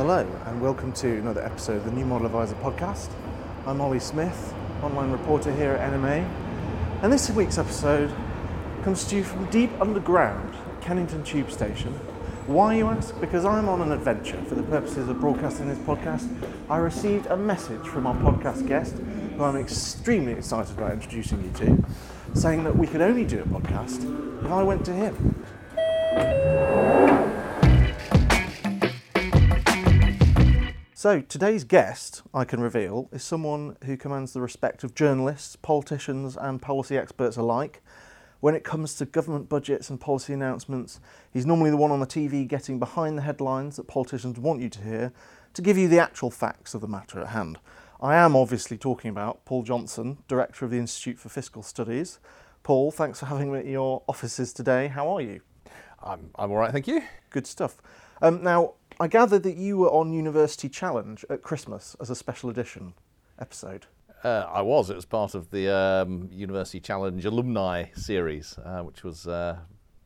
Hello, and welcome to another episode of the New Model Adviser podcast. I'm Ollie Smith, online reporter here at NMA, and this week's episode comes to you from deep underground at Kennington Tube Station. Why, you ask? Because I'm on an adventure for the purposes of broadcasting this podcast. I received a message from our podcast guest, who I'm extremely excited about introducing you to, saying that we could only do a podcast if I went to him. So, today's guest, I can reveal, is someone who commands the respect of journalists, politicians, and policy experts alike. When it comes to government budgets and policy announcements, he's normally the one on the TV getting behind the headlines that politicians want you to hear to give you the actual facts of the matter at hand. I am obviously talking about Paul Johnson, Director of the Institute for Fiscal Studies. Paul, thanks for having me at your offices today. How are you? I'm, I'm all right, thank you. Good stuff. Um, now, I gather that you were on University Challenge at Christmas as a special edition episode. Uh, I was. It was part of the um, University Challenge alumni series, uh, which was uh,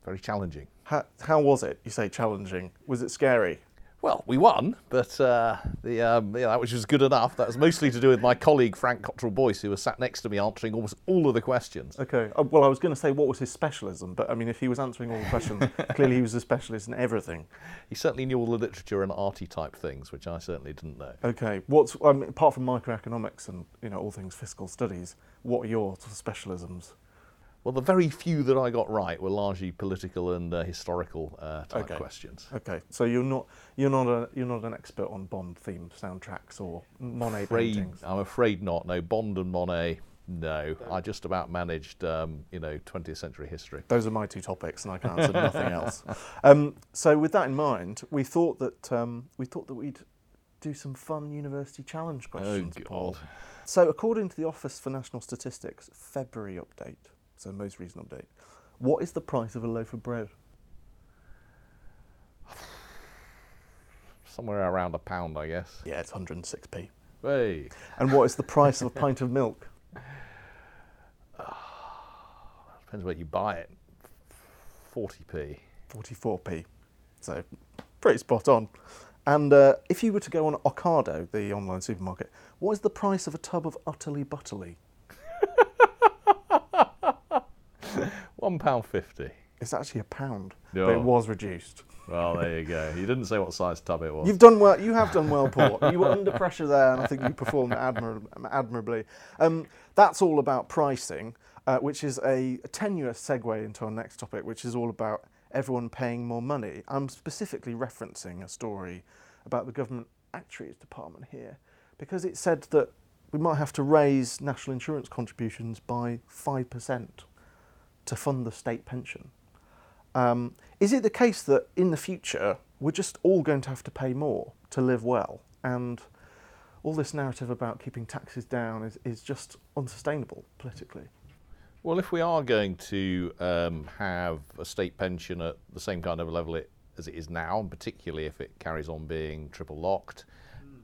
very challenging. How, how was it? You say challenging. Was it scary? Well, we won, but uh, the um, yeah, that which was good enough. That was mostly to do with my colleague Frank Cottrell Boyce, who was sat next to me answering almost all of the questions. Okay. Uh, well, I was going to say what was his specialism, but I mean, if he was answering all the questions, clearly he was a specialist in everything. He certainly knew all the literature and arty type things, which I certainly didn't know. Okay. What's mean, apart from microeconomics and you know all things fiscal studies, what are your sort of specialisms? Well, the very few that I got right were largely political and uh, historical uh, type Okay. questions. Okay. So you're not you're not a you're not an expert on Bond themed soundtracks or Monet afraid, paintings. I'm afraid not. No, Bond and Monet, no. I just about managed, um, you know, 20th century history. Those are my two topics, and I can answer nothing else. Um, so, with that in mind, we thought that um, we thought that we'd do some fun university challenge questions. Paul. God. So, according to the Office for National Statistics February update, so most recent update, what is the price of a loaf of bread? Somewhere around a pound, I guess. Yeah, it's 106p. Hey, And what is the price of a pint of milk? depends where you buy it. 40p. 44p. So, pretty spot on. And uh, if you were to go on Ocado, the online supermarket, what is the price of a tub of Utterly Butterly? One pound fifty. It's actually a pound, Yeah. but it was reduced. Well, there you go. You didn't say what size tub it was. You've done well. You have done well, Paul. You were under pressure there, and I think you performed admir- admirably. Um, that's all about pricing, uh, which is a tenuous segue into our next topic, which is all about everyone paying more money. I'm specifically referencing a story about the government actuary's department here, because it said that we might have to raise national insurance contributions by five percent to fund the state pension. Um, is it the case that in the future we're just all going to have to pay more to live well, and all this narrative about keeping taxes down is, is just unsustainable politically? Well, if we are going to um, have a state pension at the same kind of level it, as it is now, and particularly if it carries on being triple locked,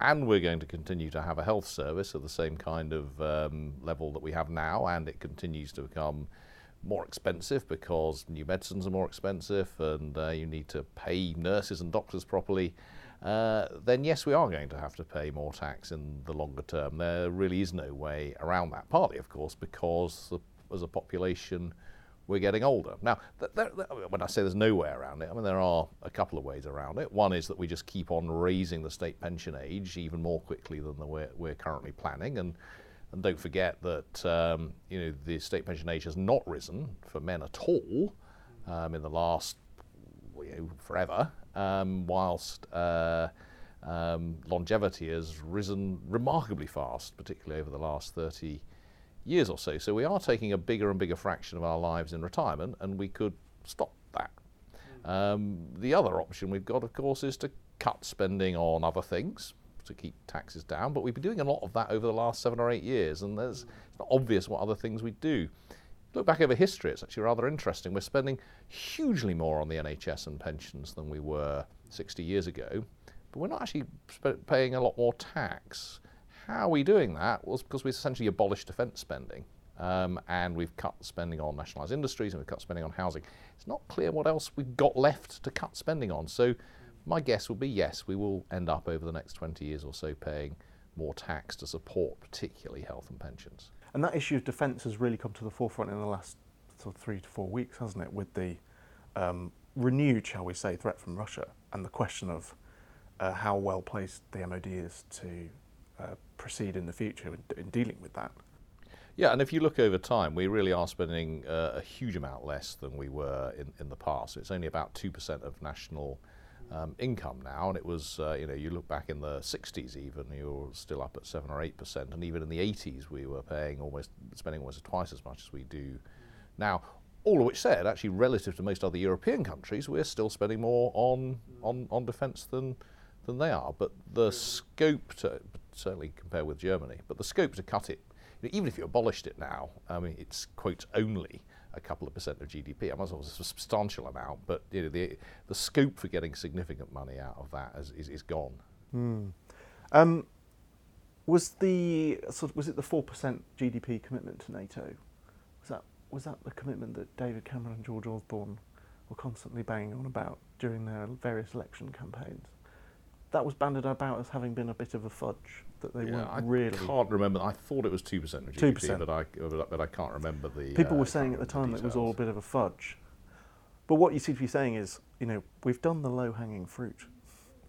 and we're going to continue to have a health service at the same kind of um, level that we have now, and it continues to become more expensive because new medicines are more expensive and uh, you need to pay nurses and doctors properly, uh, then yes, we are going to have to pay more tax in the longer term. There really is no way around that, partly, of course, because as a population, we're getting older. Now, th- there, there- when I say there's no way around it, I mean there are a couple of ways around it. One is that we just keep on raising the state pension age even more quickly than the we're, we're currently planning, and and don't forget that um, you know the state pension age has not risen for men at all um, in the last you know, forever, um, whilst uh, um, longevity has risen remarkably fast, particularly over the last 30 years or so. So we are taking a bigger and bigger fraction of our lives in retirement, and we could stop that. Um, the other option we've got, of course, is to cut spending on other things to keep taxes down, but we've been doing a lot of that over the last seven or eight years, and there's, it's not obvious what other things we do. Look back over history, it's actually rather interesting. We're spending hugely more on the NHS and pensions than we were 60 years ago, but we're not actually sp- paying a lot more tax. How are we doing that? Well, because we've essentially abolished defence spending. Um, and we've cut spending on nationalised industries and we've cut spending on housing. It's not clear what else we've got left to cut spending on. So My guess would be yes, we will end up over the next 20 years or so paying more tax to support particularly health and pensions. And that issue of defence has really come to the forefront in the last sort of three to four weeks, hasn't it? With the um, renewed, shall we say, threat from Russia and the question of uh, how well placed the MOD is to uh, proceed in the future in, in, dealing with that. Yeah, and if you look over time, we really are spending uh, a huge amount less than we were in, in the past. It's only about 2% of national um, income now, and it was, uh, you know, you look back in the 60s even, you were still up at 7 or 8%, and even in the 80s we were paying almost, spending almost twice as much as we do now. All of which said, actually, relative to most other European countries, we're still spending more on, on, on defence than, than they are. But the scope to, certainly compare with Germany, but the scope to cut it, even if you abolished it now, I mean, it's, quote, only a couple of percent of GDP. I must say it's a substantial amount, but you know, the, the scope for getting significant money out of that is, is, is gone. Mm. Um, was the sort of, was it the four percent GDP commitment to NATO? Was that was that the commitment that David Cameron and George Osborne were constantly banging on about during their various election campaigns? That was banded about as having been a bit of a fudge that they yeah, weren't I really. I can't remember. I thought it was two percent of GDP, 2%. but I but I can't remember the. People uh, were saying at the time that it was all a bit of a fudge, but what you seem to be saying is, you know, we've done the low hanging fruit,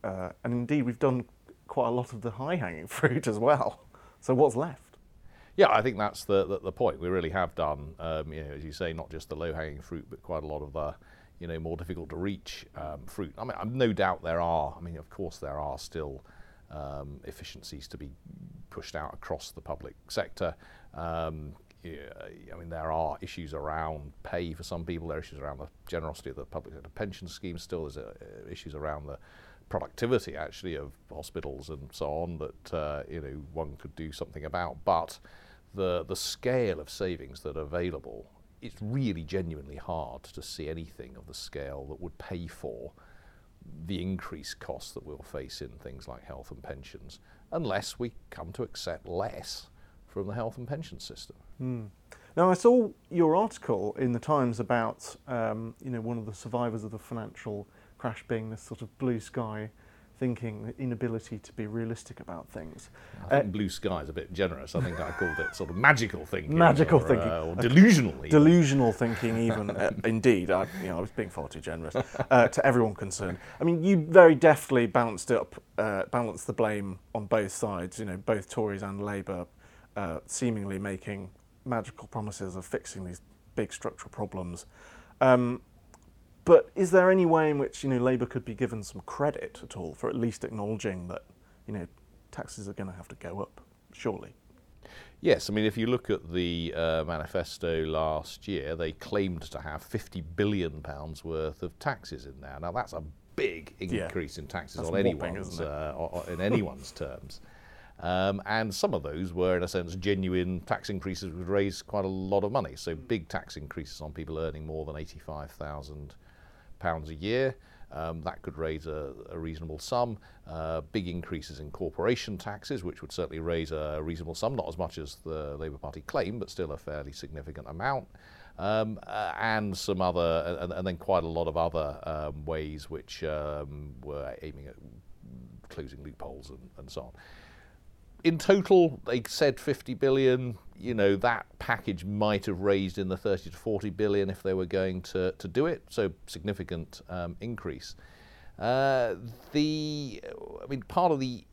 uh, and indeed we've done quite a lot of the high hanging fruit as well. So what's left? Yeah, I think that's the, the, the point. We really have done, um, you know, as you say, not just the low hanging fruit, but quite a lot of the you know more difficult to reach um, fruit. I mean, I'm no doubt there are. I mean, of course, there are still um, efficiencies to be pushed out across the public sector. Um, yeah, I mean, there are issues around pay for some people. There are issues around the generosity of the public sector pension scheme. Still, there's uh, issues around the productivity actually of hospitals and so on that uh, you know one could do something about. But the the scale of savings that are available, it's really genuinely hard to see anything of the scale that would pay for the increased costs that we'll face in things like health and pensions, unless we come to accept less from the health and pension system. Mm. Now, I saw your article in the Times about um, you know one of the survivors of the financial crash being this sort of blue sky thinking, the inability to be realistic about things. I think uh, blue sky is a bit generous. I think I called it sort of magical thinking. Magical or, thinking. Uh, or delusional. Even. Delusional thinking, even. uh, indeed, I, you know, I was being far too generous uh, to everyone concerned. I mean, you very deftly balanced up, uh, balanced the blame on both sides. You know, both Tories and Labour uh, seemingly making magical promises of fixing these big structural problems. Um, but is there any way in which you know Labour could be given some credit at all for at least acknowledging that you know taxes are going to have to go up? Surely. Yes, I mean, if you look at the uh, manifesto last year, they claimed to have 50 billion pounds worth of taxes in there. Now, that's a big increase yeah. in taxes on anyone's uh, in anyone's terms. Um, and some of those were, in a sense, genuine tax increases would raise quite a lot of money. So big tax increases on people earning more than 85,000 pounds a year. Um, that could raise a, a reasonable sum. Uh, big increases in corporation taxes, which would certainly raise a reasonable sum, not as much as the Labour Party claim, but still a fairly significant amount. Um, uh, and some other, and, and, then quite a lot of other um, ways which um, were aiming at closing loopholes and, and so on in total, they said 50 billion. You know, that package might have raised in the 30 to 40 billion if they were going to, to do it. So, significant um, increase. Uh, the, I mean, part of the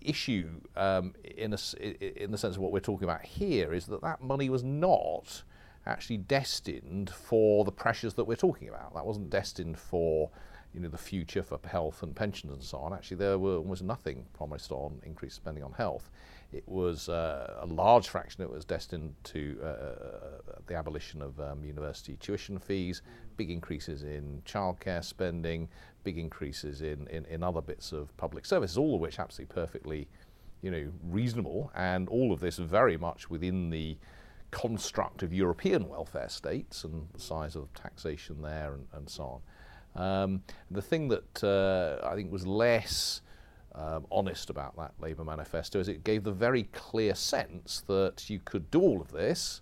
issue um, in, a, in the sense of what we're talking about here is that that money was not actually destined for the pressures that we're talking about. That wasn't destined for you know, the future for health and pensions and so on. Actually, there were almost nothing promised on increased spending on health. It was uh, a large fraction that was destined to uh, uh, the abolition of um, university tuition fees, big increases in childcare spending, big increases in, in, in other bits of public services, all of which absolutely perfectly, you know, reasonable, and all of this very much within the construct of European welfare states and the size of taxation there and, and so on. Um, the thing that uh, I think was less um, honest about that Labour manifesto is it gave the very clear sense that you could do all of this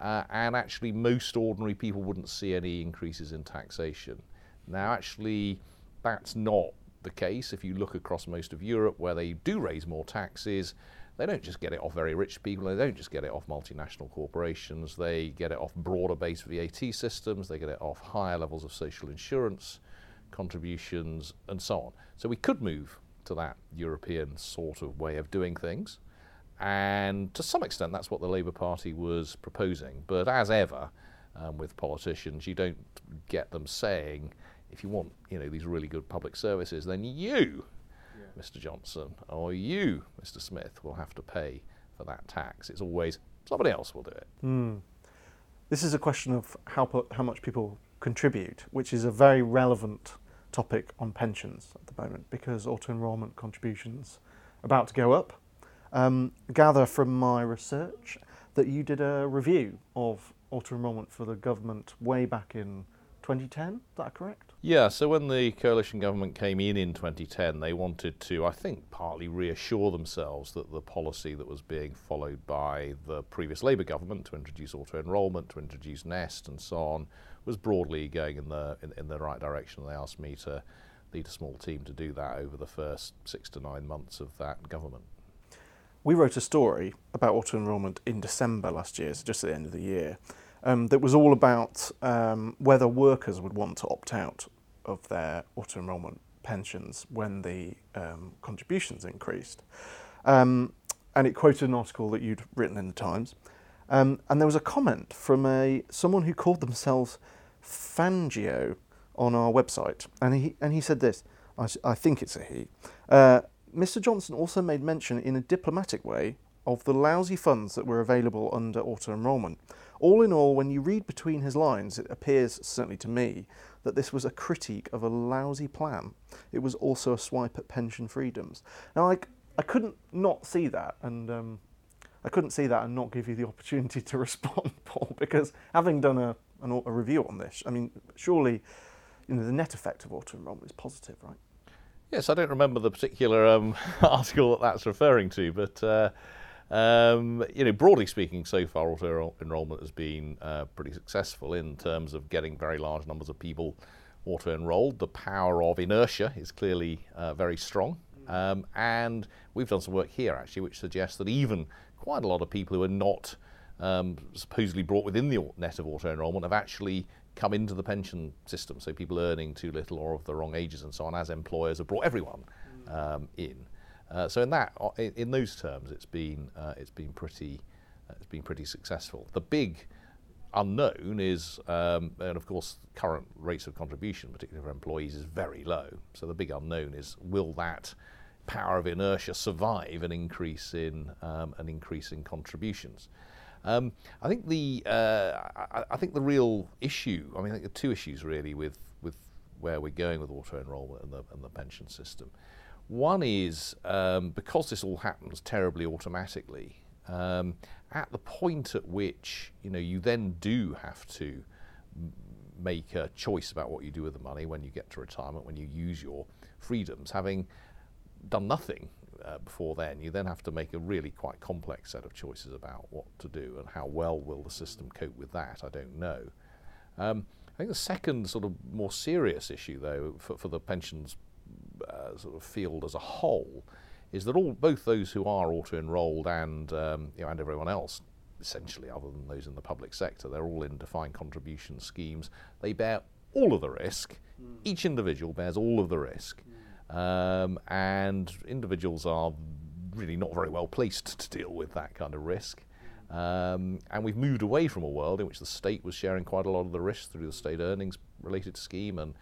uh, and actually most ordinary people wouldn't see any increases in taxation. Now, actually, that's not the case. If you look across most of Europe, where they do raise more taxes, they don't just get it off very rich people, they don't just get it off multinational corporations, they get it off broader based VAT systems, they get it off higher levels of social insurance contributions, and so on. So we could move to that European sort of way of doing things. And to some extent, that's what the Labour Party was proposing. But as ever, um, with politicians, you don't get them saying, if you want, you know, these really good public services, then you. Mr. Johnson, or you, Mr. Smith, will have to pay for that tax. It's always somebody else will do it. Mm. This is a question of how how much people contribute, which is a very relevant topic on pensions at the moment because auto enrolment contributions are about to go up. Um, gather from my research that you did a review of auto enrolment for the government way back in 2010. Is that correct? Yeah, so when the coalition government came in in 2010, they wanted to, I think, partly reassure themselves that the policy that was being followed by the previous Labour government to introduce auto enrolment, to introduce Nest, and so on, was broadly going in the in, in the right direction. They asked me to lead a small team to do that over the first six to nine months of that government. We wrote a story about auto enrolment in December last year, so just at the end of the year, um, that was all about um, whether workers would want to opt out of their auto enrolment pensions when the um, contributions increased. Um, and it quoted an article that you'd written in the Times. Um, and there was a comment from a someone who called themselves Fangio on our website, and he and he said this. I, I think it's a he. Uh, Mr. Johnson also made mention in a diplomatic way of the lousy funds that were available under auto enrolment. All in all, when you read between his lines, it appears, certainly to me, that this was a critique of a lousy plan. It was also a swipe at pension freedoms. Now, I, I couldn't not see that, and um, I couldn't see that and not give you the opportunity to respond, Paul, because having done a, an, a review on this, I mean, surely you know, the net effect of auto enrolment is positive, right? Yes, I don't remember the particular um, article that that's referring to, but uh, um, you know, broadly speaking, so far auto enrolment has been uh, pretty successful in terms of getting very large numbers of people auto enrolled. The power of inertia is clearly uh, very strong. Um, and we've done some work here actually, which suggests that even quite a lot of people who are not um, supposedly brought within the net of auto enrolment have actually come into the pension system. So people earning too little or of the wrong ages and so on, as employers have brought everyone um, in. Uh, so in that, in, those terms, it's been uh, it's been pretty uh, it's been pretty successful. The big unknown is, um, and of course, current rates of contribution, particularly for employees, is very low. So the big unknown is will that power of inertia survive an increase in um, an increase in contributions. Um, I think the uh, I, I, think the real issue. I mean, I think are two issues really with with where we're going with auto enrolment and the and the pension system. One is um, because this all happens terribly automatically. Um, at the point at which you know you then do have to make a choice about what you do with the money when you get to retirement, when you use your freedoms, having done nothing uh, before then, you then have to make a really quite complex set of choices about what to do and how well will the system cope with that. I don't know. Um, I think the second sort of more serious issue, though, for, for the pensions uh, sort of field as a whole, is that all both those who are auto-enrolled and um, you know, and everyone else, essentially, other than those in the public sector, they're all in defined contribution schemes. They bear all of the risk. Mm. Each individual bears all of the risk. Mm. Um, and individuals are really not very well placed to deal with that kind of risk. Um, and we've moved away from a world in which the state was sharing quite a lot of the risk through the state earnings related scheme, and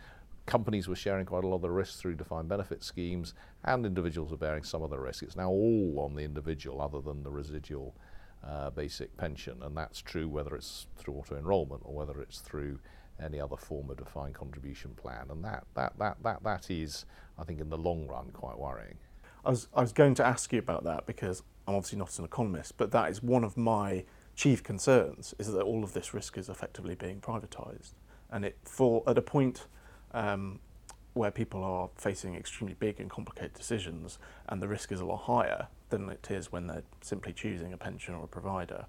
companies were sharing quite a lot of the risk through defined benefit schemes, and individuals were bearing some of the risk. It's now all on the individual, other than the residual uh, basic pension, and that's true whether it's through auto enrolment or whether it's through any other form of defined contribution plan. And that, that, that, that, that is, I think, in the long run, quite worrying. I was, I was going to ask you about that because I'm obviously not an economist, but that is one of my chief concerns is that all of this risk is effectively being privatised. And it for at a point um, where people are facing extremely big and complicated decisions and the risk is a lot higher than it is when they're simply choosing a pension or a provider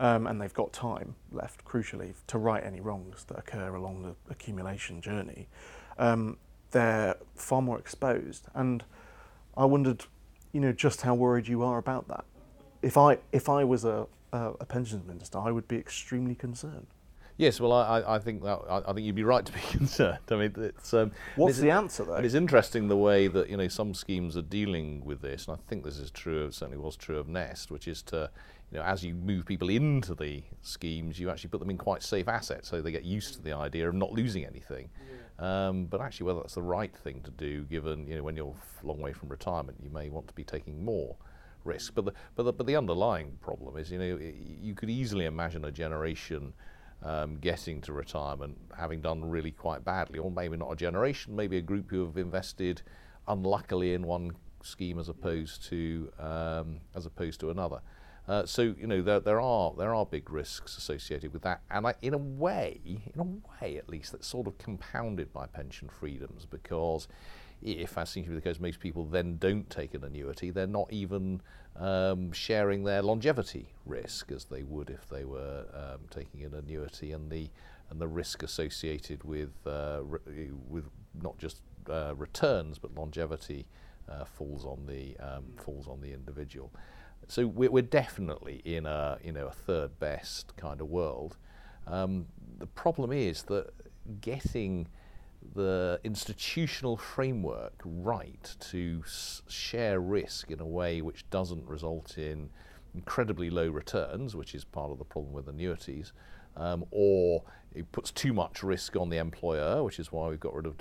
um, and they've got time left, crucially, to right any wrongs that occur along the accumulation journey. Um, they're far more exposed. And I wondered, you know, just how worried you are about that. If I if I was a a, a pensions minister, I would be extremely concerned. Yes, well, I, I think that I, think you'd be right to be concerned. I mean, it's um, What's it's, the answer though? It's interesting the way that you know some schemes are dealing with this, and I think this is true. Of, certainly was true of Nest, which is to, you know, as you move people into the schemes, you actually put them in quite safe assets, so they get used to the idea of not losing anything. Um, but actually, whether that's the right thing to do, given you know when you're a long way from retirement, you may want to be taking more risk. But the but the, but the underlying problem is, you know, you could easily imagine a generation um, getting to retirement having done really quite badly, or maybe not a generation, maybe a group who have invested unluckily in one scheme as opposed to um, as opposed to another. Uh, so you know there, there are there are big risks associated with that, and I, in a way, in a way at least, that's sort of compounded by pension freedoms because if, as seems to be the case, most people then don't take an annuity, they're not even um, sharing their longevity risk as they would if they were um, taking an annuity, and the and the risk associated with uh, with not just uh, returns but longevity uh, falls on the um, falls on the individual. So we're, we're, definitely in a you know a third best kind of world. Um, the problem is that getting the institutional framework right to share risk in a way which doesn't result in incredibly low returns, which is part of the problem with annuities, um, or it puts too much risk on the employer, which is why we've got rid of